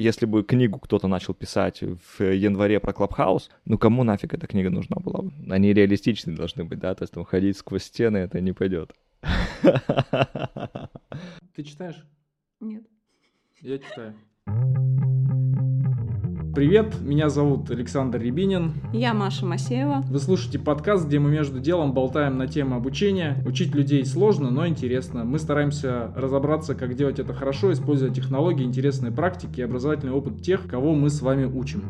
если бы книгу кто-то начал писать в январе про Клабхаус, ну кому нафиг эта книга нужна была бы? Они реалистичны должны быть, да, то есть там ходить сквозь стены это не пойдет. Ты читаешь? Нет. Я читаю. Привет, меня зовут Александр Рябинин. Я Маша Масеева. Вы слушаете подкаст, где мы между делом болтаем на тему обучения. Учить людей сложно, но интересно. Мы стараемся разобраться, как делать это хорошо, используя технологии, интересные практики и образовательный опыт тех, кого мы с вами учим.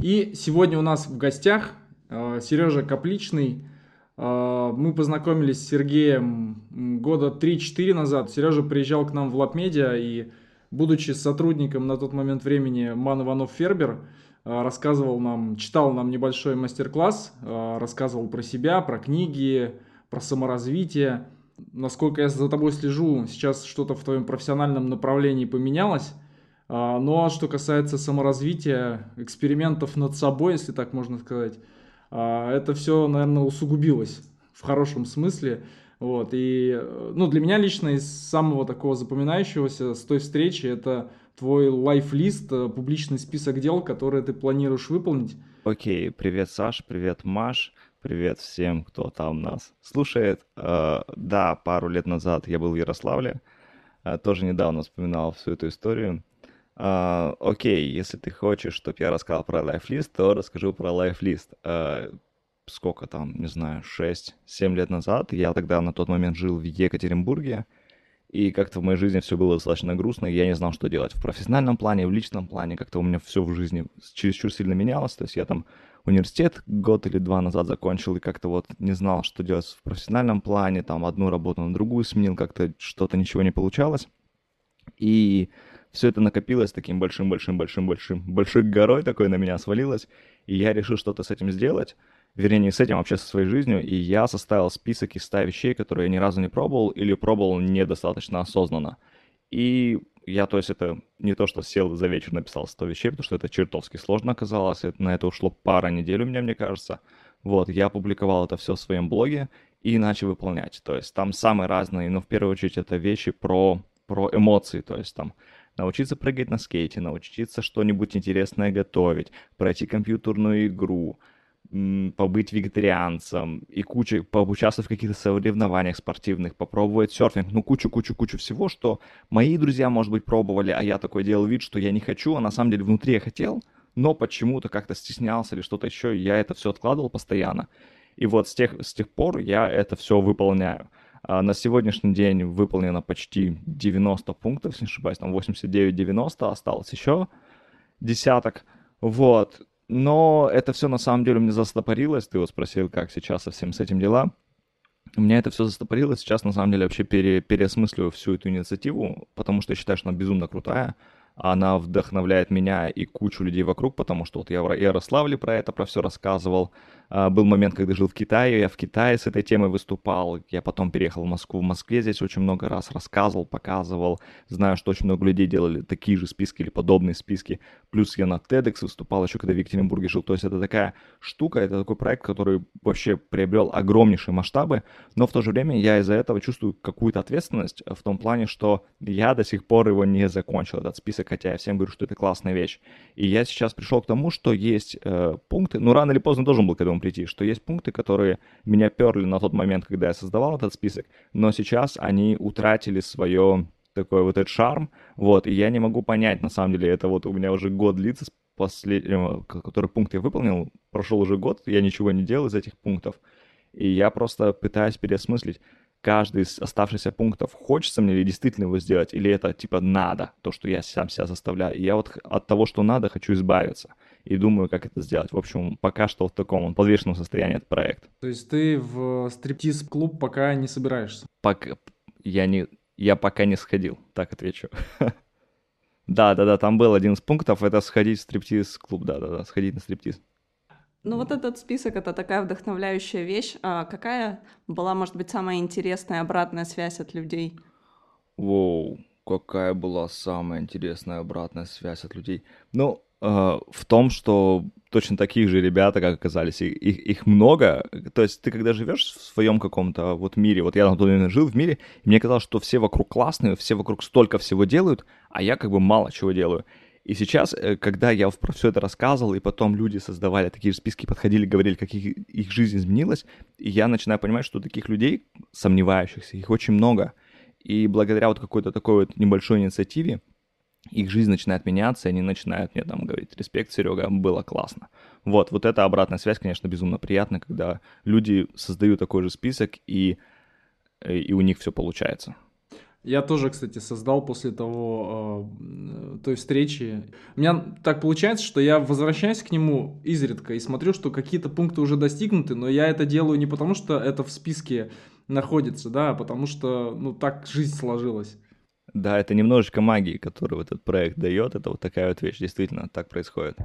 И сегодня у нас в гостях э, Сережа Капличный, мы познакомились с Сергеем года 3-4 назад. Сережа приезжал к нам в Лапмедиа и, будучи сотрудником на тот момент времени Ман Иванов Фербер, а, рассказывал нам, читал нам небольшой мастер-класс, а, рассказывал про себя, про книги, про саморазвитие. Насколько я за тобой слежу, сейчас что-то в твоем профессиональном направлении поменялось. Но что касается саморазвития, экспериментов над собой, если так можно сказать, а, это все, наверное, усугубилось в хорошем смысле. Вот, и, э, ну, для меня лично из самого такого запоминающегося с той встречи это твой лайфлист, э, публичный список дел, которые ты планируешь выполнить. Окей, okay. привет, Саш, привет, Маш, привет всем, кто там нас слушает. Uh, да, пару лет назад я был в Ярославле, тоже недавно вспоминал всю эту историю. Uh, окей, если ты хочешь, чтобы я рассказал про лайфлист, то расскажу про лайфлист. Uh, сколько там, не знаю, 6-7 лет назад, я тогда на тот момент жил в Екатеринбурге, и как-то в моей жизни все было достаточно грустно, и я не знал, что делать. В профессиональном плане, в личном плане, как-то у меня все в жизни чересчур сильно менялось, то есть я там университет год или два назад закончил, и как-то вот не знал, что делать в профессиональном плане, там одну работу на другую сменил, как-то что-то ничего не получалось. И все это накопилось таким большим-большим-большим-большим, большой горой такой на меня свалилось, и я решил что-то с этим сделать, вернее, не с этим, а вообще со своей жизнью, и я составил список из 100 вещей, которые я ни разу не пробовал или пробовал недостаточно осознанно. И я, то есть, это не то, что сел за вечер написал 100 вещей, потому что это чертовски сложно оказалось, на это ушло пара недель у меня, мне кажется. Вот, я опубликовал это все в своем блоге и начал выполнять. То есть там самые разные, но в первую очередь это вещи про, про эмоции, то есть там научиться прыгать на скейте, научиться что-нибудь интересное готовить, пройти компьютерную игру, побыть вегетарианцем и куча, поучаствовать в каких-то соревнованиях спортивных, попробовать серфинг, ну кучу-кучу-кучу всего, что мои друзья, может быть, пробовали, а я такой делал вид, что я не хочу, а на самом деле внутри я хотел, но почему-то как-то стеснялся или что-то еще, и я это все откладывал постоянно. И вот с тех, с тех пор я это все выполняю. А на сегодняшний день выполнено почти 90 пунктов, если не ошибаюсь, там 89-90, осталось еще десяток. Вот. Но это все на самом деле у меня застопорилось. Ты вот спросил, как сейчас со всем с этим дела. У меня это все застопорилось. Сейчас, на самом деле, вообще пере, переосмысливаю всю эту инициативу, потому что я считаю, что она безумно крутая она вдохновляет меня и кучу людей вокруг, потому что вот я в Ярославле про это, про все рассказывал. А, был момент, когда жил в Китае, я в Китае с этой темой выступал, я потом переехал в Москву. В Москве здесь очень много раз рассказывал, показывал. Знаю, что очень много людей делали такие же списки или подобные списки. Плюс я на TEDx выступал еще, когда в Екатеринбурге жил. То есть это такая штука, это такой проект, который вообще приобрел огромнейшие масштабы, но в то же время я из-за этого чувствую какую-то ответственность в том плане, что я до сих пор его не закончил, этот список хотя я всем говорю, что это классная вещь. И я сейчас пришел к тому, что есть э, пункты, ну рано или поздно должен был к этому прийти, что есть пункты, которые меня перли на тот момент, когда я создавал этот список, но сейчас они утратили свое такой вот этот шарм, вот, и я не могу понять, на самом деле, это вот у меня уже год длится с последнего, который пункт я выполнил, прошел уже год, я ничего не делал из этих пунктов, и я просто пытаюсь переосмыслить, каждый из оставшихся пунктов, хочется мне ли действительно его сделать, или это типа надо, то, что я сам себя заставляю. И я вот от того, что надо, хочу избавиться. И думаю, как это сделать. В общем, пока что в таком подвешенном состоянии этот проект. То есть ты в стриптиз-клуб пока не собираешься? Пока я не... Я пока не сходил, так отвечу. Да, да, да, там был один из пунктов, это сходить в стриптиз-клуб, да, да, да, сходить на стриптиз. Ну вот этот список — это такая вдохновляющая вещь. А какая была, может быть, самая интересная обратная связь от людей? Воу, какая была самая интересная обратная связь от людей? Ну, в том, что точно таких же ребята, как оказались, их, их много. То есть ты когда живешь в своем каком-то вот мире, вот я на тот момент жил в мире, и мне казалось, что все вокруг классные, все вокруг столько всего делают, а я как бы мало чего делаю. И сейчас, э, когда я про все это рассказывал, и потом люди создавали такие же списки, подходили, говорили, как их, их жизнь изменилась, я начинаю понимать, что таких людей, сомневающихся, их очень много. И благодаря вот какой-то такой вот небольшой инициативе, их жизнь начинает меняться, и они начинают мне там говорить, респект, Серега, было классно. Вот, вот эта обратная связь, конечно, безумно приятна, когда люди создают такой же список, и, и у них все получается. Я тоже, кстати, создал после того, э, той встречи. У меня так получается, что я возвращаюсь к нему изредка и смотрю, что какие-то пункты уже достигнуты, но я это делаю не потому, что это в списке находится, да, а потому что, ну, так жизнь сложилась. Да, это немножечко магии, которую этот проект дает. Это вот такая вот вещь, действительно, так происходит.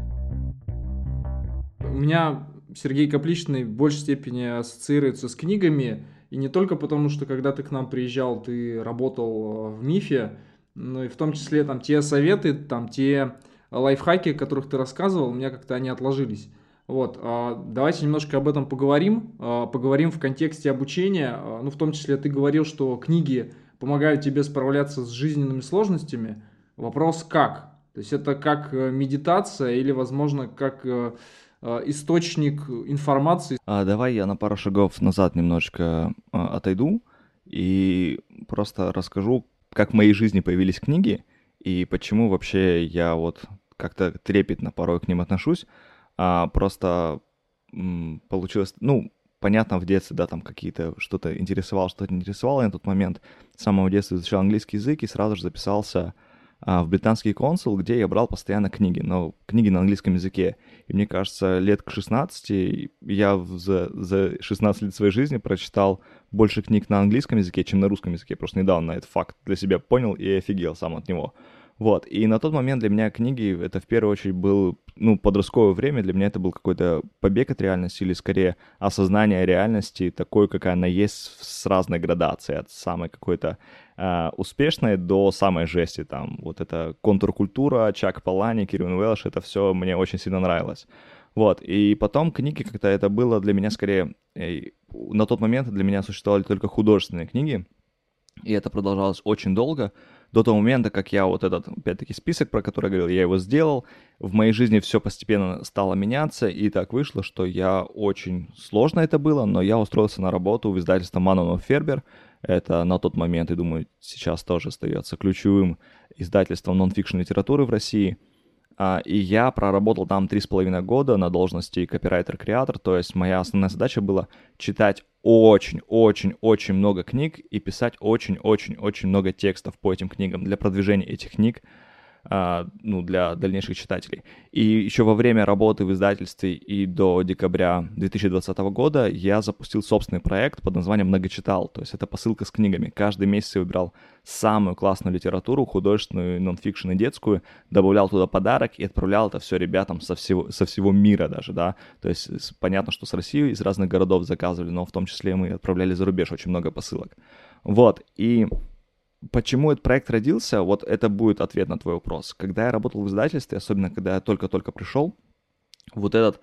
У меня Сергей Капличный в большей степени ассоциируется с книгами, и не только потому, что когда ты к нам приезжал, ты работал э, в МИФе, но и в том числе там те советы, там те лайфхаки, о которых ты рассказывал, у меня как-то они отложились. Вот, а, давайте немножко об этом поговорим, а, поговорим в контексте обучения, а, ну, в том числе ты говорил, что книги помогают тебе справляться с жизненными сложностями. Вопрос как? То есть это как э, медитация или, возможно, как э, источник информации. А, давай я на пару шагов назад немножечко а, отойду и просто расскажу, как в моей жизни появились книги и почему вообще я вот как-то трепетно порой к ним отношусь. А, просто получилось, ну, понятно, в детстве, да, там какие-то что-то интересовало, что-то интересовало. Я на тот момент с самого детства изучал английский язык и сразу же записался а, в британский консул, где я брал постоянно книги, но книги на английском языке. И мне кажется, лет к 16 я за, за 16 лет своей жизни прочитал больше книг на английском языке, чем на русском языке. Просто недавно этот факт для себя понял и офигел сам от него. Вот, и на тот момент для меня книги, это в первую очередь был, ну, подростковое время, для меня это был какой-то побег от реальности или скорее осознание реальности такой, какая она есть с разной градацией, от самой какой-то э, успешной до самой жести, там, вот это контркультура, Чак Палани, Кирин Уэлш, это все мне очень сильно нравилось. Вот, и потом книги как-то это было для меня скорее, э, на тот момент для меня существовали только художественные книги, и это продолжалось очень долго, до того момента, как я вот этот, опять-таки, список, про который я говорил, я его сделал, в моей жизни все постепенно стало меняться, и так вышло, что я очень сложно это было, но я устроился на работу в издательство Манонов Фербер, это на тот момент, и думаю, сейчас тоже остается ключевым издательством нон-фикшн литературы в России – а, и я проработал там три с половиной года на должности копирайтер-креатор, то есть моя основная задача была читать очень-очень-очень много книг и писать очень-очень-очень много текстов по этим книгам для продвижения этих книг ну, для дальнейших читателей. И еще во время работы в издательстве и до декабря 2020 года я запустил собственный проект под названием «Многочитал». То есть это посылка с книгами. Каждый месяц я выбирал самую классную литературу, художественную, нонфикшн и детскую, добавлял туда подарок и отправлял это все ребятам со всего, со всего мира даже, да. То есть понятно, что с России из разных городов заказывали, но в том числе мы отправляли за рубеж очень много посылок. Вот, и Почему этот проект родился? Вот это будет ответ на твой вопрос. Когда я работал в издательстве, особенно когда я только-только пришел, вот этот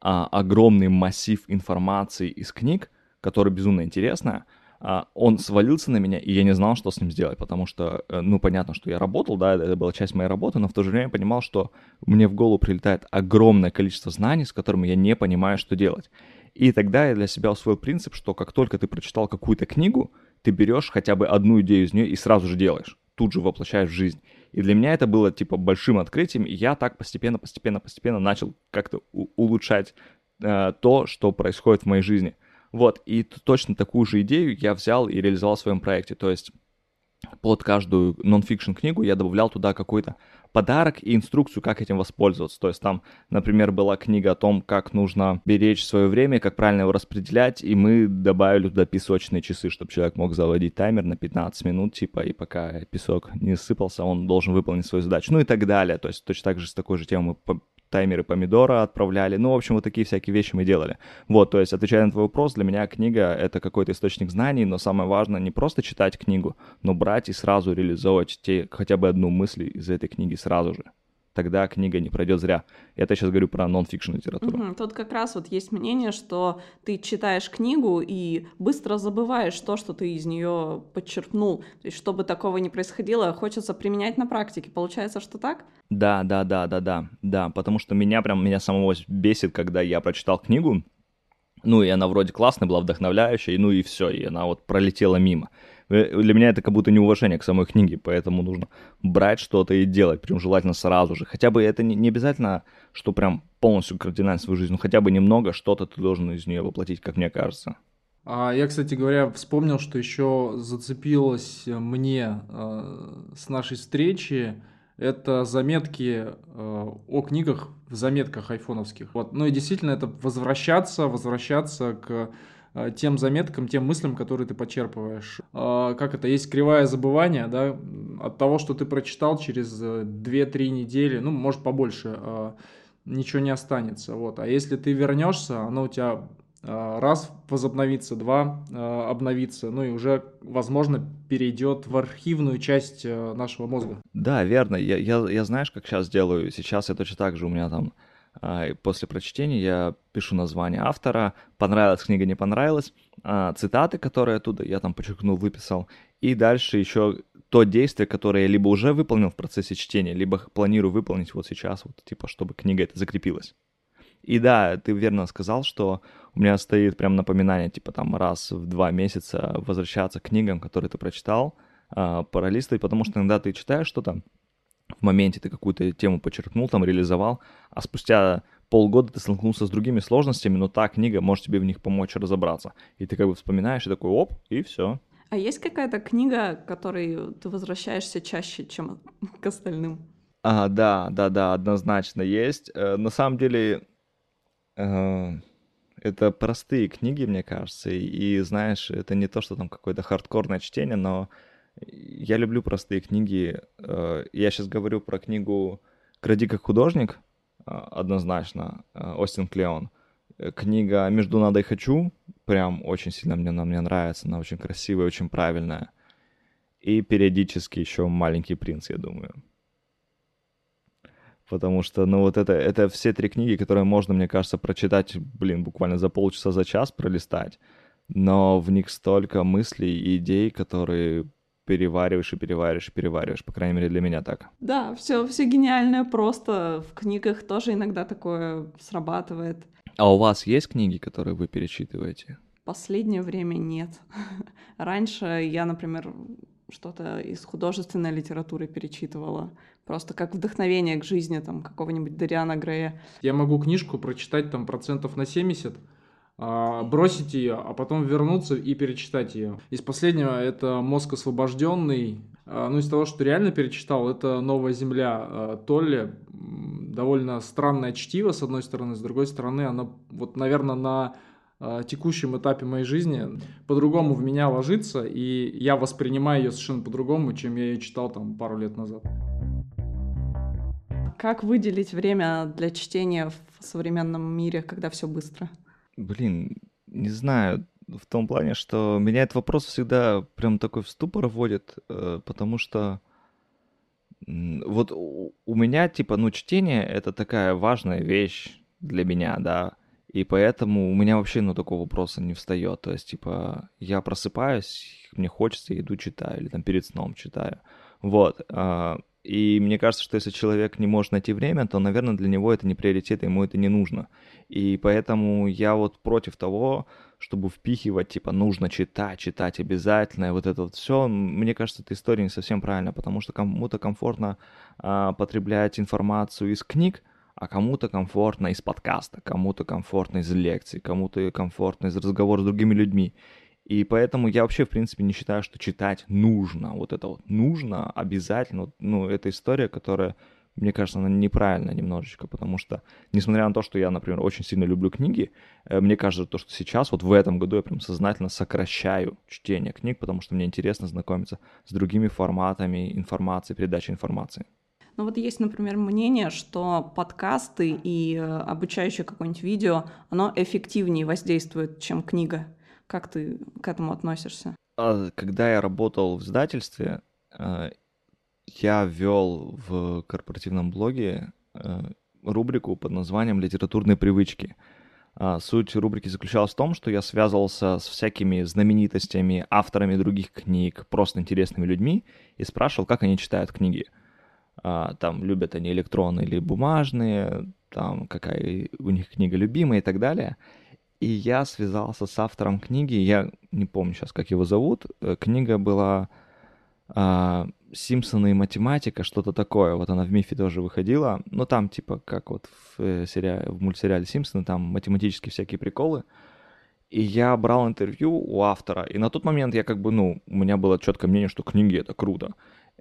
а, огромный массив информации из книг, который безумно интересная, а, он свалился на меня, и я не знал, что с ним сделать, потому что, э, ну, понятно, что я работал, да, это была часть моей работы, но в то же время понимал, что мне в голову прилетает огромное количество знаний, с которыми я не понимаю, что делать. И тогда я для себя усвоил принцип, что как только ты прочитал какую-то книгу, ты берешь хотя бы одну идею из нее и сразу же делаешь, тут же воплощаешь в жизнь. И для меня это было типа большим открытием, и я так постепенно, постепенно, постепенно начал как-то улучшать э, то, что происходит в моей жизни. Вот, и точно такую же идею я взял и реализовал в своем проекте. То есть под каждую нон-фикшн книгу я добавлял туда какой-то подарок и инструкцию, как этим воспользоваться. То есть там, например, была книга о том, как нужно беречь свое время, как правильно его распределять, и мы добавили туда песочные часы, чтобы человек мог заводить таймер на 15 минут, типа, и пока песок не сыпался, он должен выполнить свою задачу, ну и так далее. То есть точно так же с такой же темой таймеры помидора отправляли. Ну, в общем, вот такие всякие вещи мы делали. Вот, то есть, отвечая на твой вопрос, для меня книга — это какой-то источник знаний, но самое важное не просто читать книгу, но брать и сразу реализовывать те, хотя бы одну мысль из этой книги сразу же. тогда книга не пройдет зря. Это я сейчас говорю про нон-фикшн литературу. Угу. Тут как раз вот есть мнение, что ты читаешь книгу и быстро забываешь то, что ты из нее подчеркнул. То есть, чтобы такого не происходило, хочется применять на практике. Получается, что так? Да, да, да, да, да, да, потому что меня прям, меня самого бесит, когда я прочитал книгу, ну, и она вроде классная была, вдохновляющая, ну и все, и она вот пролетела мимо. Э, для меня это как будто неуважение к самой книге, поэтому нужно брать что-то и делать, прям желательно сразу же. Хотя бы это не, не обязательно, что прям полностью кардинально свою жизнь, но хотя бы немного что-то ты должен из нее воплотить, как мне кажется. А я, кстати говоря, вспомнил, что еще зацепилось мне э, с нашей встречи это заметки э, о книгах в заметках айфоновских. Вот. Ну и действительно это возвращаться, возвращаться к тем заметкам, тем мыслям, которые ты почерпываешь. Э, как это, есть кривая забывания, да, от того, что ты прочитал через 2-3 недели, ну, может, побольше, ничего не останется. Вот. А если ты вернешься, оно у тебя Э, раз возобновится, два э, обновится, ну и уже, возможно, перейдет в архивную часть э, нашего мозга. Да, верно. Я, я, я знаешь, как сейчас делаю? Сейчас я точно так же у меня там после прочтения я пишу название автора, понравилась книга, не понравилась, цитаты, которые оттуда я там подчеркнул, выписал, и дальше еще то действие, которое я либо уже выполнил в процессе чтения, либо планирую выполнить вот сейчас, вот типа, чтобы книга эта закрепилась. И да, ты верно сказал, что у меня стоит прям напоминание, типа там раз в два месяца возвращаться к книгам, которые ты прочитал, э, пролистывать, потому что иногда ты читаешь что-то, в моменте ты какую-то тему подчеркнул, там реализовал, а спустя полгода ты столкнулся с другими сложностями, но та книга может тебе в них помочь разобраться. И ты как бы вспоминаешь и такой, оп, и все. А есть какая-то книга, к которой ты возвращаешься чаще, чем к остальным? А, да, да, да, однозначно есть. Э, на самом деле, это простые книги, мне кажется, и, знаешь, это не то, что там какое-то хардкорное чтение, но я люблю простые книги. Э, я сейчас говорю про книгу «Кради как художник», э, однозначно, э, Остин Клеон. Книга «Между надо и хочу», прям очень сильно мне, она мне нравится, она очень красивая, очень правильная. И периодически еще «Маленький принц», я думаю потому что, ну, вот это, это все три книги, которые можно, мне кажется, прочитать, блин, буквально за полчаса, за час пролистать, но в них столько мыслей и идей, которые перевариваешь и перевариваешь и перевариваешь, по крайней мере, для меня так. Да, все, все гениальное просто в книгах тоже иногда такое срабатывает. А у вас есть книги, которые вы перечитываете? Последнее время нет. Раньше я, например, что-то из художественной литературы перечитывала. Просто как вдохновение к жизни там какого-нибудь Дариана Грея. Я могу книжку прочитать там процентов на 70, а, бросить ее, а потом вернуться и перечитать ее. Из последнего это «Мозг освобожденный». А, ну, из того, что реально перечитал, это «Новая земля» а, Толли. Довольно странное чтиво, с одной стороны, с другой стороны, она вот, наверное, на текущем этапе моей жизни по-другому в меня ложится, и я воспринимаю ее совершенно по-другому, чем я ее читал там пару лет назад. Как выделить время для чтения в современном мире, когда все быстро? Блин, не знаю, в том плане, что меня этот вопрос всегда прям такой в ступор вводит, э, потому что вот у меня, типа, ну, чтение — это такая важная вещь для меня, да, и поэтому у меня вообще, ну, такого вопроса не встает. То есть, типа, я просыпаюсь, мне хочется, иду читаю, или там перед сном читаю. Вот. И мне кажется, что если человек не может найти время, то, наверное, для него это не приоритет, ему это не нужно. И поэтому я вот против того, чтобы впихивать, типа, нужно читать, читать обязательно, и вот это вот все, мне кажется, эта история не совсем правильная, потому что кому-то комфортно а, потреблять информацию из книг, а кому-то комфортно из подкаста, кому-то комфортно из лекций, кому-то комфортно из разговора с другими людьми. И поэтому я вообще, в принципе, не считаю, что читать нужно. Вот это вот нужно обязательно. Ну, это история, которая, мне кажется, она неправильная немножечко, потому что, несмотря на то, что я, например, очень сильно люблю книги, э, мне кажется, то, что сейчас, вот в этом году я прям сознательно сокращаю чтение книг, потому что мне интересно знакомиться с другими форматами информации, передачи информации. Ну вот есть, например, мнение, что подкасты и э, обучающее какое-нибудь видео, оно эффективнее воздействует, чем книга. Как ты к этому относишься? А, когда я работал в издательстве, э, я вел в корпоративном блоге э, рубрику под названием «Литературные привычки». А, суть рубрики заключалась в том, что я связывался с всякими знаменитостями, авторами других книг, просто интересными людьми и спрашивал, как они читают книги. А, там, любят они электронные или бумажные, там, какая у них книга любимая и так далее. И я связался с автором книги, я не помню сейчас, как его зовут. Э, книга была а, Симпсоны и математика, что-то такое. Вот она в мифе тоже выходила. Но там, типа, как вот в, э, сериале, в мультсериале Симпсоны, там математические всякие приколы. И я брал интервью у автора, и на тот момент я как бы, ну, у меня было четкое мнение, что книги — это круто.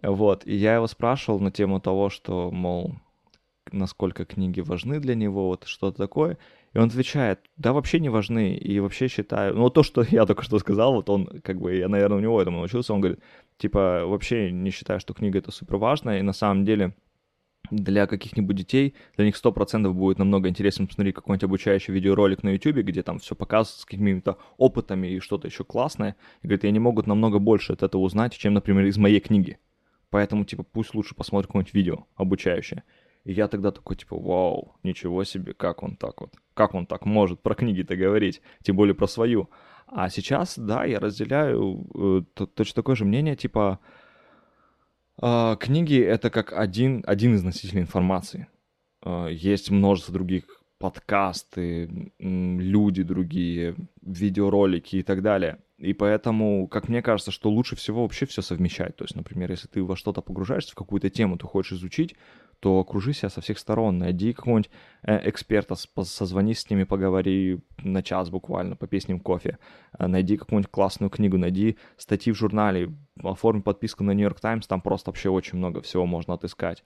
Вот, и я его спрашивал на тему того, что, мол, насколько книги важны для него, вот что-то такое. И он отвечает, да, вообще не важны, и вообще считаю... Ну, то, что я только что сказал, вот он, как бы, я, наверное, у него этому научился, он говорит, типа, вообще не считаю, что книга это супер важно, и на самом деле для каких-нибудь детей, для них 100% будет намного интереснее посмотреть какой-нибудь обучающий видеоролик на YouTube, где там все показывается с какими-то опытами и что-то еще классное. И говорит, и они могут намного больше от этого узнать, чем, например, из моей книги. Поэтому, типа, пусть лучше посмотрят какое-нибудь видео обучающее. И я тогда такой, типа, вау, ничего себе, как он так вот, как он так может про книги-то говорить, тем более про свою. А сейчас, да, я разделяю э, точно такое же мнение, типа, э, книги — это как один, один из носителей информации. Э, есть множество других подкасты, люди другие, видеоролики и так далее. И поэтому, как мне кажется, что лучше всего вообще все совмещать. То есть, например, если ты во что-то погружаешься, в какую-то тему ты хочешь изучить, то окружи себя со всех сторон, найди какого-нибудь э, эксперта, созвонись с ними, поговори на час буквально, попей с ним кофе, э, найди какую-нибудь классную книгу, найди статьи в журнале, оформи подписку на Нью-Йорк Таймс, там просто вообще очень много всего можно отыскать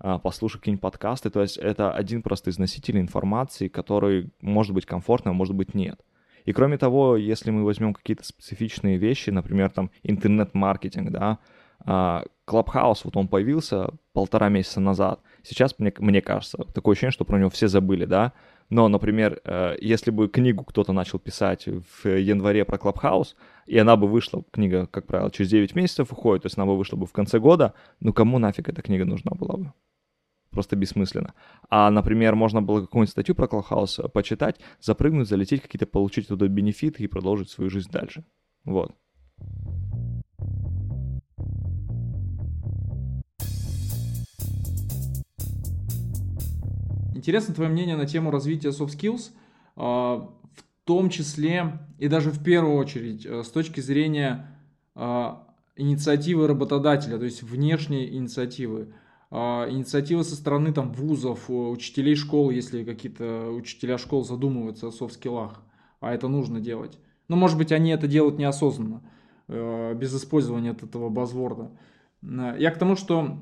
э, послушай какие-нибудь подкасты. То есть это один просто из носителей информации, который может быть комфортным, а может быть нет. И кроме того, если мы возьмем какие-то специфичные вещи, например, там интернет-маркетинг, да, Clubhouse, вот он появился полтора месяца назад. Сейчас, мне, мне кажется, такое ощущение, что про него все забыли, да. Но, например, э, если бы книгу кто-то начал писать в январе про Clubhouse, и она бы вышла, книга, как правило, через 9 месяцев уходит, то есть она бы вышла бы в конце года, ну кому нафиг эта книга нужна была бы? Просто бессмысленно. А, например, можно было какую-нибудь статью про Clubhouse почитать, запрыгнуть, залететь, какие-то получить туда бенефиты и продолжить свою жизнь дальше. Вот. Интересно твое мнение на тему развития soft skills, а, в том числе и даже в первую очередь э, с точки зрения а, инициативы работодателя, то есть внешней инициативы. А, инициатива со стороны там вузов, учителей школ, если какие-то учителя школ задумываются о софт-скиллах, а это нужно делать. Но, может быть, они это делают неосознанно, э, без использования этого базворда. Я к тому, что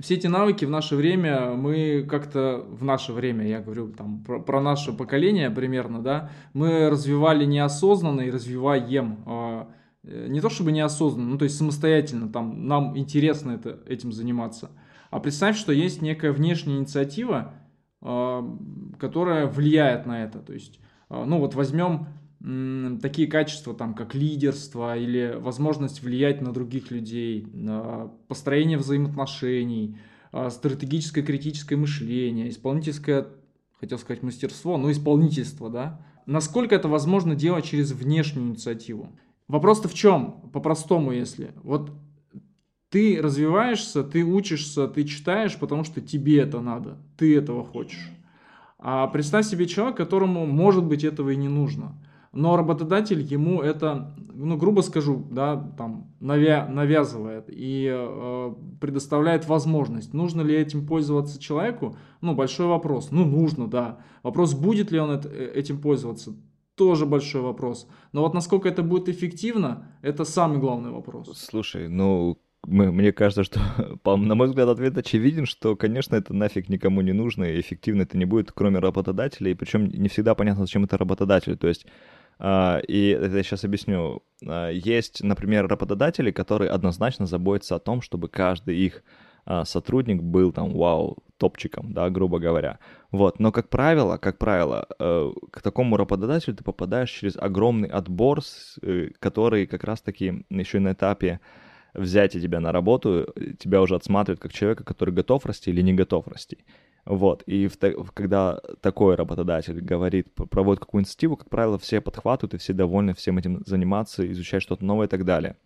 все эти навыки в наше время мы как-то в наше время, я говорю там про, про наше поколение примерно, да, мы развивали неосознанно и развиваем. А, э, не то чтобы неосознанно, ну то есть самостоятельно, там нам интересно это, этим заниматься. А представь, что есть некая внешняя инициатива, а, которая влияет на это. То есть, а, ну вот возьмем такие качества, там, как лидерство или возможность влиять на других людей, построение взаимоотношений, а, стратегическое критическое мышление, исполнительское, хотел сказать мастерство, но исполнительство, да. Насколько это возможно делать через внешнюю инициативу? Вопрос-то в чем? По-простому, если. Вот ты развиваешься, ты учишься, ты читаешь, потому что тебе это надо, ты этого хочешь. А представь себе человека, которому, может быть, этого и не нужно но работодатель ему это, ну, грубо скажу, да, там, навя навязывает и э, предоставляет возможность. Нужно ли этим пользоваться человеку? Ну, большой вопрос. Ну, нужно, да. Вопрос, будет ли он это, э, этим пользоваться, тоже большой вопрос. Но вот насколько это будет эффективно, это самый главный вопрос. Слушай, ну, мне кажется, что, на мой взгляд, ответ очевиден, что, конечно, это нафиг никому не нужно, и эффективно это не будет, кроме работодателя, и причем не всегда понятно, зачем это работодатель. То есть и это я сейчас объясню. А, есть, например, работодатели, которые однозначно заботятся о том, чтобы каждый их а, сотрудник был там, вау, топчиком, да, грубо говоря. Вот, но как правило, как правило, э, к такому работодателю ты попадаешь через огромный отбор, э, который как раз-таки еще на этапе взятие тебя на работу, тебя уже отсматривают как человека, который готов расти или не готов расти. Вот, и в, когда такой работодатель говорит, проводит какую инициативу, как правило, все подхватывают, и все довольны всем этим заниматься, изучать что-то новое и так далее.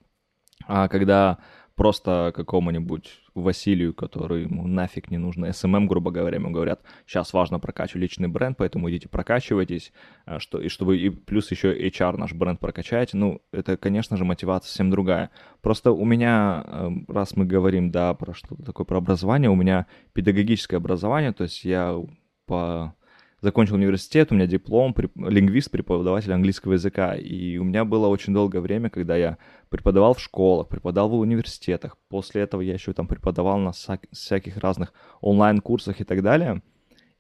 А когда просто какому-нибудь Василию, который ему нафиг не нужно, SMM, грубо говоря, ему говорят, сейчас важно прокачивать личный бренд, поэтому идите прокачивайтесь, а, что, и чтобы и плюс еще HR наш бренд прокачать, ну, это, конечно же, мотивация совсем другая. Просто у меня, эм, раз мы говорим, да, про что-то такое, про образование, у меня педагогическое образование, то есть я по закончил университет, у меня диплом, лингвист, преподаватель английского языка. И у меня было очень долгое время, когда я преподавал в школах, преподавал в университетах. После этого я еще там преподавал на всяких разных онлайн-курсах и так далее.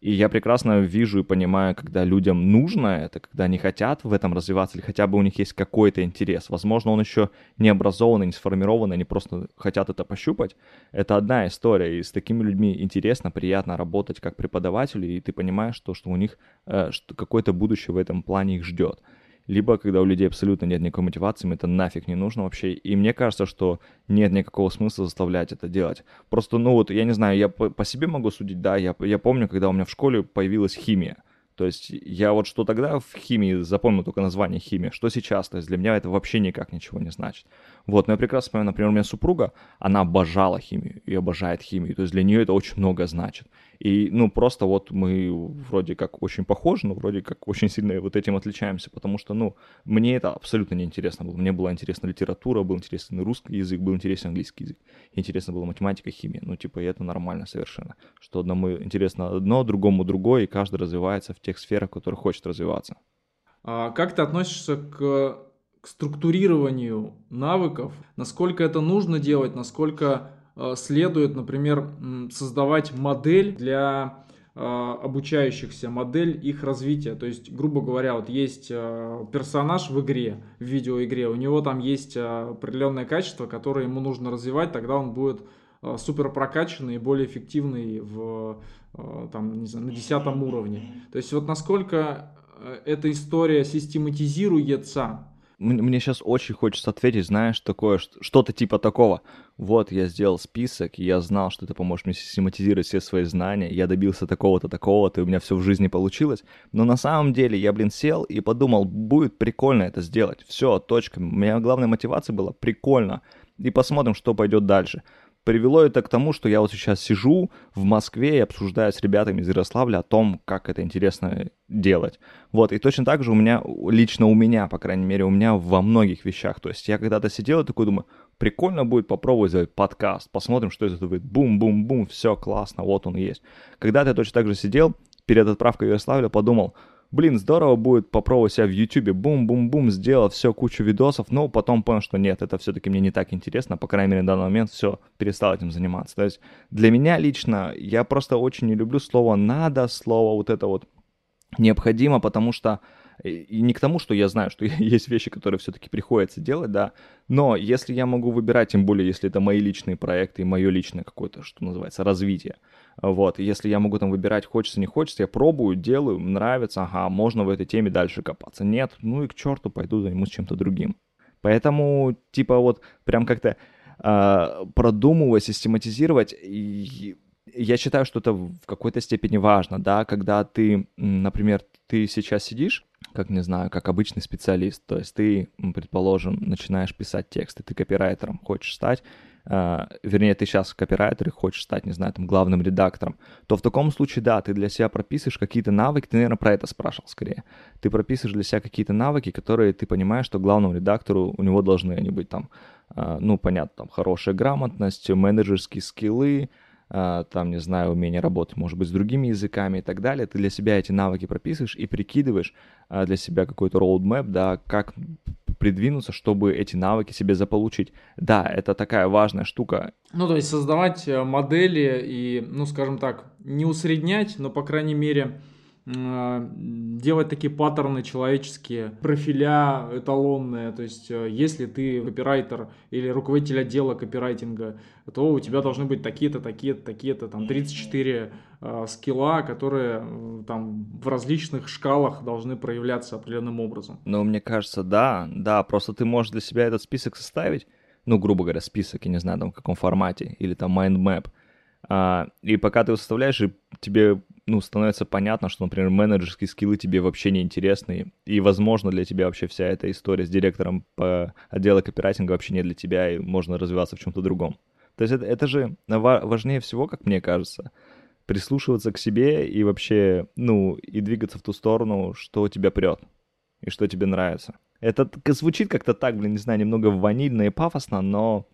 И я прекрасно вижу и понимаю, когда людям нужно это, когда они хотят в этом развиваться, или хотя бы у них есть какой-то интерес. Возможно, он еще не образованный, не сформированный, они просто хотят это пощупать. Это одна история, и с такими людьми интересно, приятно работать как преподавателю, и ты понимаешь, что, что у них э, какое-то будущее в этом плане их ждет либо когда у людей абсолютно нет никакой мотивации, им это нафиг не нужно вообще. И мне кажется, что нет никакого смысла заставлять это делать. Просто, ну вот, я не знаю, я по, по себе могу судить, да, я, я помню, когда у меня в школе появилась химия. То есть я вот что тогда в химии запомнил только название химия, что сейчас, то есть для меня это вообще никак ничего не значит. Вот, но я прекрасно понимаю, например, у меня супруга, она обожала химию и обожает химию, то есть для нее это очень много значит. И, ну, просто вот мы вроде как очень похожи, но вроде как очень сильно вот этим отличаемся, потому что, ну, мне это абсолютно не интересно было. Мне была интересна литература, был интересен русский язык, был интересен английский язык. Интересна была математика, химия. Ну, типа, и это нормально совершенно. Что одному интересно одно, другому другое, и каждый развивается в тех сферах, в которых хочет развиваться. А как ты относишься к, к структурированию навыков? Насколько это нужно делать, насколько Э, следует, например, создавать модель для э, обучающихся, модель их развития. То есть, грубо говоря, вот есть э, персонаж в игре, в видеоигре, у него там есть определенное качество, которое ему нужно развивать, тогда он будет супер прокачанный и более эффективный в, там, не знаю, на десятом уровне. То есть вот насколько эта история систематизируется, мне сейчас очень хочется ответить, знаешь, такое, что-то типа такого. Вот, я сделал список, я знал, что это поможет мне систематизировать все свои знания, я добился такого-то, такого-то, и у меня все в жизни получилось. Но на самом деле я, блин, сел и подумал, будет прикольно это сделать. Все, точка. У меня главная мотивация была прикольно. И посмотрим, что пойдет дальше привело это к тому, что я вот сейчас сижу в Москве и обсуждаю с ребятами из Ярославля о том, как это интересно делать. Вот, и точно так же у меня, лично у меня, по крайней мере, у меня во многих вещах. То есть я когда-то сидел и такой думаю, прикольно будет попробовать сделать подкаст, посмотрим, что из этого будет. Бум-бум-бум, все классно, вот он есть. Когда-то я точно так же сидел, перед отправкой в Ярославля подумал, блин, здорово будет попробовать себя в YouTube, бум-бум-бум, сделал все, кучу видосов, но потом понял, что нет, это все-таки мне не так интересно, по крайней мере, на данный момент все, перестал этим заниматься. То есть для меня лично, я просто очень не люблю слово «надо», слово вот это вот «необходимо», потому что и не к тому, что я знаю, что есть вещи, которые все-таки приходится делать, да, но если я могу выбирать, тем более, если это мои личные проекты и мое личное какое-то, что называется, развитие, вот, если я могу там выбирать, хочется, не хочется, я пробую, делаю, нравится, ага, можно в этой теме дальше копаться. Нет, ну и к черту, пойду займусь чем-то другим. Поэтому, типа, вот прям как-то э, продумывать, систематизировать, я считаю, что это в какой-то степени важно, да, когда ты, например, ты сейчас сидишь, как, не знаю, как обычный специалист, то есть ты, предположим, начинаешь писать тексты, ты копирайтером хочешь стать, э, вернее, ты сейчас копирайтер и хочешь стать, не знаю, там, главным редактором, то в таком случае, да, ты для себя прописываешь какие-то навыки, ты, наверное, про это спрашивал скорее, ты прописываешь для себя какие-то навыки, которые ты понимаешь, что главному редактору у него должны они быть там, э, ну, понятно, там, хорошая грамотность, менеджерские скиллы, там, не знаю, умение работать, может быть, с другими языками и так далее, ты для себя эти навыки прописываешь и прикидываешь а, для себя какой-то roadmap, да, как придвинуться, чтобы эти навыки себе заполучить. Да, это такая важная штука. Ну, то есть создавать э, модели и, ну, скажем так, не усреднять, но, по крайней мере, а, делать такие паттерны человеческие, профиля эталонные. То есть, э, если ты копирайтер или руководитель отдела копирайтинга, то у тебя должны быть такие-то, такие-то, такие-то, там 34 э, скилла, которые э, там в различных шкалах должны проявляться определенным образом. Ну, мне кажется, да, да, просто ты можешь для себя этот список составить, ну, грубо говоря, список, я не знаю, там, в каком формате, или там mind map. А, и пока ты его составляешь, и тебе, ну, становится понятно, что, например, менеджерские скиллы тебе вообще не интересны, и, возможно, для тебя вообще вся эта история с директором по отделу копирайтинга вообще не для тебя, и можно развиваться в чем-то другом. То есть это, это же важнее всего, как мне кажется, прислушиваться к себе и вообще, ну, и двигаться в ту сторону, что тебя прет и что тебе нравится. Это звучит как-то так, блин, не знаю, немного ванильно и пафосно, но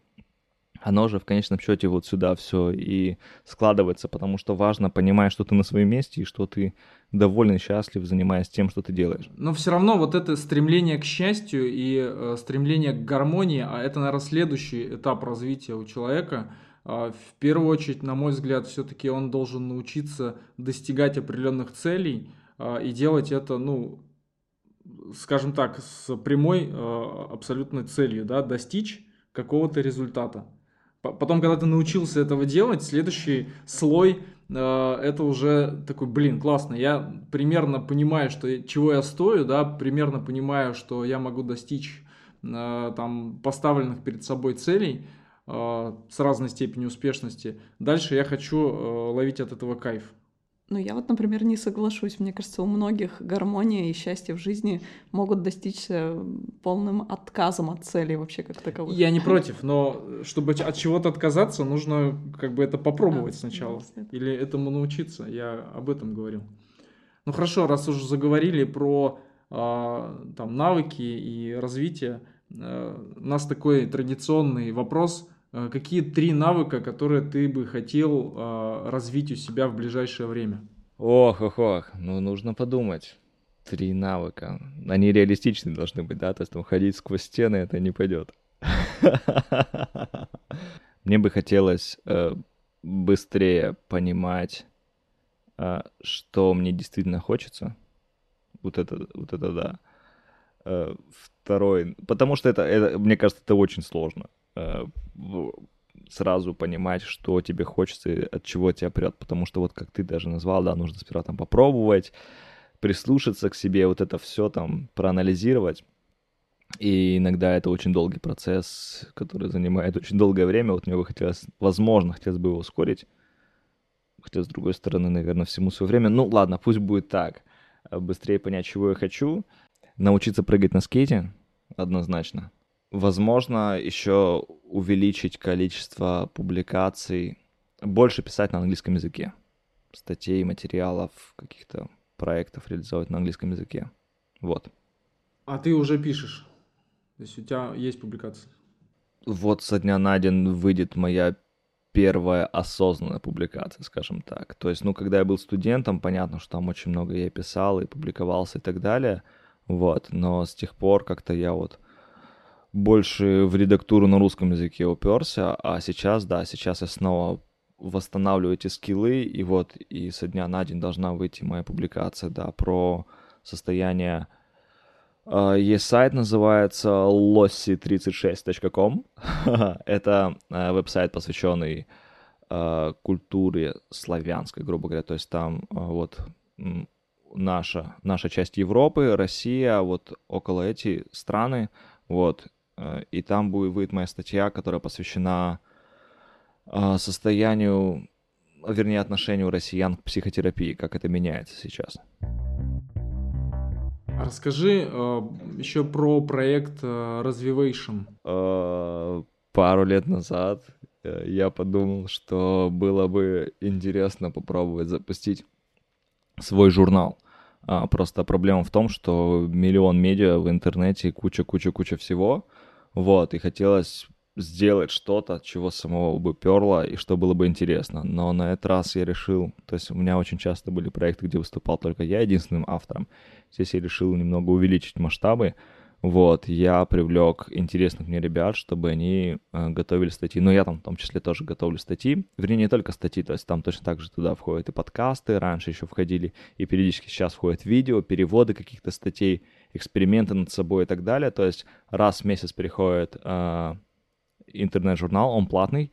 оно же в конечном счете вот сюда все и складывается, потому что важно понимать, что ты на своем месте и что ты доволен счастлив, занимаясь тем, что ты делаешь. Но все равно вот это стремление к счастью и э, стремление к гармонии, а это, наверное, следующий этап развития у человека. Э, в первую очередь, на мой взгляд, все-таки он должен научиться достигать определенных целей э, и делать это, ну, скажем так, с прямой э, абсолютной целью, да, достичь какого-то результата. Потом, когда ты научился этого делать, следующий слой э, это уже такой, блин, классно, я примерно понимаю, что, чего я стою, да, примерно понимаю, что я могу достичь э, там поставленных перед собой целей с разной степенью успешности. Дальше я хочу ловить от этого кайф. Ну, я вот, например, не соглашусь. Мне кажется, у многих гармония и счастье в жизни могут достичься полным отказом от цели вообще как таковых. Я не против, но чтобы от чего-то отказаться, нужно как бы это попробовать а, сначала. Да, Или этому научиться. Я об этом говорил. Ну хорошо, раз уже заговорили про а, там навыки и развитие, а, у нас такой традиционный вопрос – Э, какие три навыка, которые ты бы хотел э, развить у себя в ближайшее время? Ох, ох, ох, ну нужно подумать. Три навыка. Они реалистичны должны быть, да? То есть там ходить сквозь стены это не пойдет. Мне бы хотелось э, быстрее понимать, э, что мне действительно хочется. Вот это, вот это да. Э, второй, потому что это, это, мне кажется, это очень сложно. Э, сразу понимать, что тебе хочется и от чего тебя прет. Потому что вот как ты даже назвал, да, нужно сперва там попробовать, прислушаться к себе, вот это все там проанализировать. И иногда это очень долгий процесс, который занимает очень долгое время. Вот мне бы хотелось, возможно, хотелось бы его ускорить. Хотя, с другой стороны, наверное, всему свое время. Ну, ладно, пусть будет так. Быстрее понять, чего я хочу. Научиться прыгать на скейте, однозначно. Возможно, еще увеличить количество публикаций, больше писать на английском языке, статей, материалов, каких-то проектов реализовать на английском языке. Вот. А ты уже пишешь? То есть у тебя есть публикации? Вот со дня на день выйдет моя первая осознанная публикация, скажем так. То есть, ну, когда я был студентом, понятно, что там очень много я писал и публиковался и так далее, вот, но с тех пор как-то я вот больше в редактуру на русском языке уперся, а сейчас, да, сейчас я снова восстанавливаю эти скиллы, и вот и со дня на день должна выйти моя публикация, да, про состояние Uh, есть сайт, называется lossy36.com. Это uh, веб-сайт, посвященный uh, культуре славянской, грубо говоря. То есть там вот наша, наша часть Европы, Россия, вот около эти страны, вот, Э, и там будет, будет моя статья, которая посвящена э, состоянию, вернее, отношению россиян к психотерапии, как это меняется сейчас. Расскажи э, еще про проект э, Развивation. Э, пару лет назад э, я подумал, что было бы интересно попробовать запустить свой журнал. А, просто проблема в том, что миллион медиа в интернете, куча-куча-куча всего — вот, и хотелось сделать что-то, от чего самого бы перло и что было бы интересно. Но на этот раз я решил, то есть у меня очень часто были проекты, где выступал только я единственным автором. Здесь я решил немного увеличить масштабы. Вот, я привлек интересных мне ребят, чтобы они э, готовили статьи. Но я там в том числе тоже готовлю статьи. Вернее, не только статьи, то есть там точно так же туда входят и подкасты, раньше еще входили, и периодически сейчас входят видео, переводы каких-то статей эксперименты над собой и так далее. То есть раз в месяц приходит э, интернет-журнал, он платный,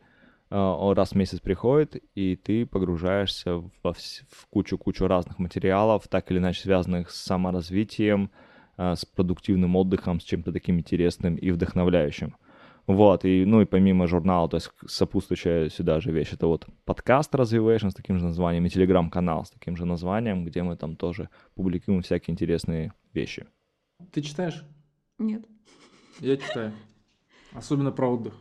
э, он раз в месяц приходит, и ты погружаешься в кучу-кучу разных материалов, так или иначе связанных с саморазвитием, э, с продуктивным отдыхом, с чем-то таким интересным и вдохновляющим. Вот, и, ну и помимо журнала, то есть сопутствующая сюда же вещь, это вот подкаст Развивation с таким же названием и телеграм-канал с таким же названием, где мы там тоже публикуем всякие интересные вещи. Ты читаешь? Нет. Я читаю. Особенно про отдых.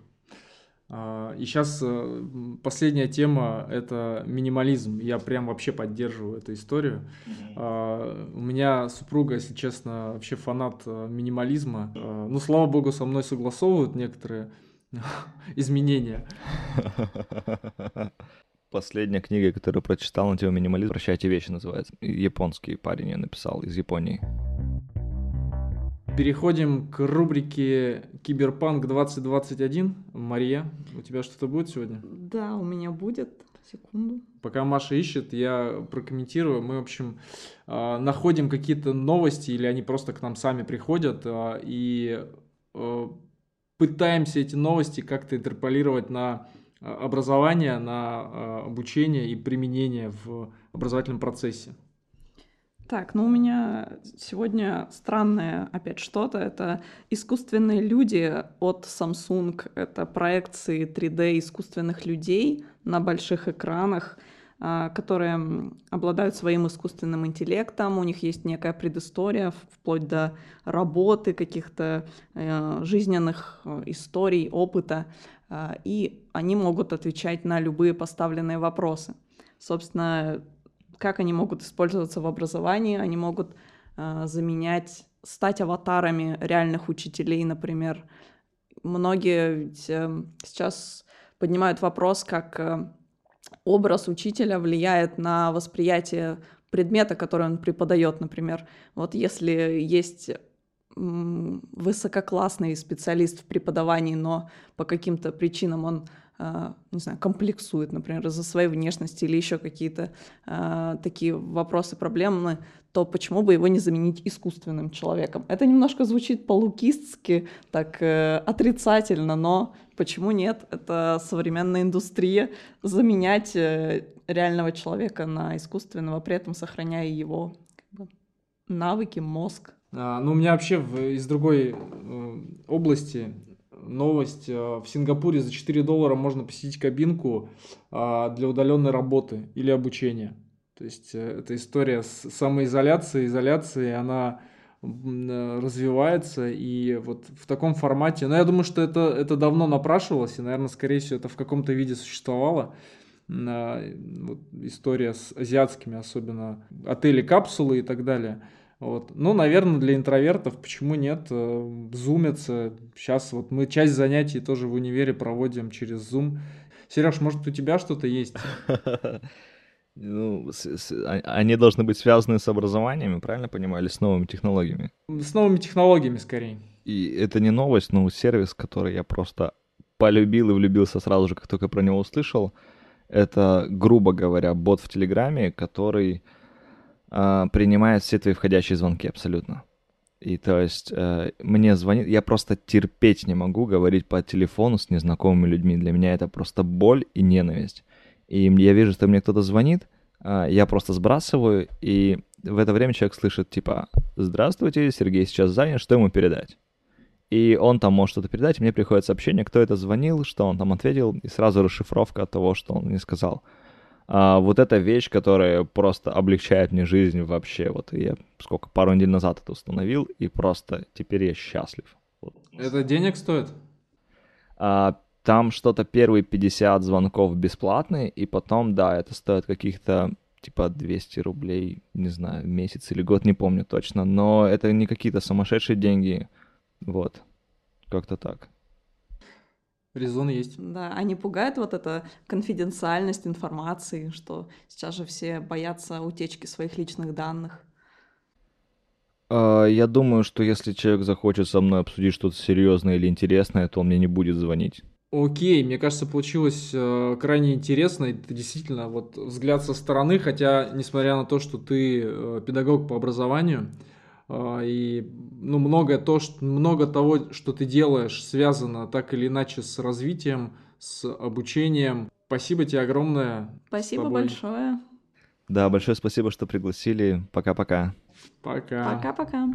А, и сейчас э, последняя тема – это минимализм. Я прям вообще поддерживаю эту историю. А, у меня супруга, если честно, вообще фанат э, минимализма. А, ну, слава богу, со мной согласовывают некоторые изменения. Последняя книга, которую прочитал на тему минимализма, «Прощайте вещи» называется. Японский парень ее написал из Японии. Переходим к рубрике Киберпанк 2021. Мария, у тебя что-то будет сегодня? Да, у меня будет. Секунду. Пока Маша ищет, я прокомментирую. Мы, в общем, а, находим какие-то новости, или они просто к нам сами приходят, а, и а, пытаемся эти новости как-то интерполировать на образование, на обучение и применение в образовательном процессе. Так, ну у меня сегодня странное опять что-то. Это искусственные люди от Samsung. Это проекции 3D искусственных людей на больших экранах, а, которые обладают своим искусственным интеллектом. У них есть некая предыстория, вплоть до работы, каких-то э, жизненных э, историй, опыта. А, и они могут отвечать на любые поставленные вопросы. Собственно, как они могут использоваться в образовании, они могут э, заменять, стать аватарами реальных учителей, например. Многие ведь э, сейчас поднимают вопрос, как э, образ учителя влияет на восприятие предмета, который он преподает, например. Вот если есть высококлассный специалист в преподавании, но по каким-то причинам он не знаю, комплексует, например, из-за своей внешности или еще какие-то э, такие вопросы, проблемы, то почему бы его не заменить искусственным человеком? Это немножко звучит по-лукистски, так э, отрицательно, но почему нет? Это современная индустрия, заменять э, реального человека на искусственного, при этом сохраняя его как бы, навыки, мозг. А, ну, у меня вообще в, из другой э, области новость. Э, в Сингапуре за 4 доллара можно посетить кабинку а, для удаленной работы или обучения. То есть э, эта история с самоизоляцией, изоляцией, она э, развивается, и вот в таком формате, но я думаю, что это, это давно напрашивалось, и, наверное, скорее всего, это в каком-то виде существовало. Вот, история с азиатскими, особенно отели капсулы и так далее – вот. Ну, наверное, для интровертов почему нет? Э, зумятся. Сейчас вот мы часть занятий тоже в универе проводим через Zoom. Сереж, может, у тебя что-то есть? Ну, с, с, а, они должны быть связаны с образованием, правильно понимаю, или с новыми технологиями? С новыми технологиями, скорее. И это не новость, но сервис, который я просто полюбил и влюбился сразу же, как только про него услышал. Это, грубо говоря, бот в Телеграме, который э, принимает все твои входящие звонки абсолютно. И то есть э, мне звонит, я просто терпеть не могу говорить по телефону с незнакомыми людьми. Для меня это просто боль и ненависть. И я вижу, что мне кто-то звонит, э, я просто сбрасываю, и в это время человек слышит типа «Здравствуйте, Сергей сейчас занят, что ему передать?» И он там может что-то передать, и мне приходит сообщение, кто это звонил, что он там ответил, и сразу расшифровка того, что он мне сказал а, вот эта вещь, которая просто облегчает мне жизнь вообще. Вот я сколько, пару недель назад это установил, и просто теперь я счастлив. Вот. Это денег стоит? А, там что-то первые 50 звонков бесплатные, и потом, да, это стоит каких-то типа 200 рублей, не знаю, месяц или год, не помню точно, но это не какие-то сумасшедшие деньги, вот, как-то так. Резон есть. Да, они пугают вот эта конфиденциальность информации, что сейчас же все боятся утечки своих личных данных. А, я думаю, что если человек захочет со мной обсудить что-то серьезное или интересное, то он мне не будет звонить. Окей, мне кажется, получилось э, крайне интересно. Это действительно вот взгляд со стороны, хотя, несмотря на то, что ты э, педагог по образованию, а, и ну, многое то, что, много того, что ты делаешь, связано так или иначе с развитием, с обучением. Спасибо тебе огромное. Спасибо большое. Да, большое спасибо, что пригласили. Пока-пока. Пока. Пока-пока.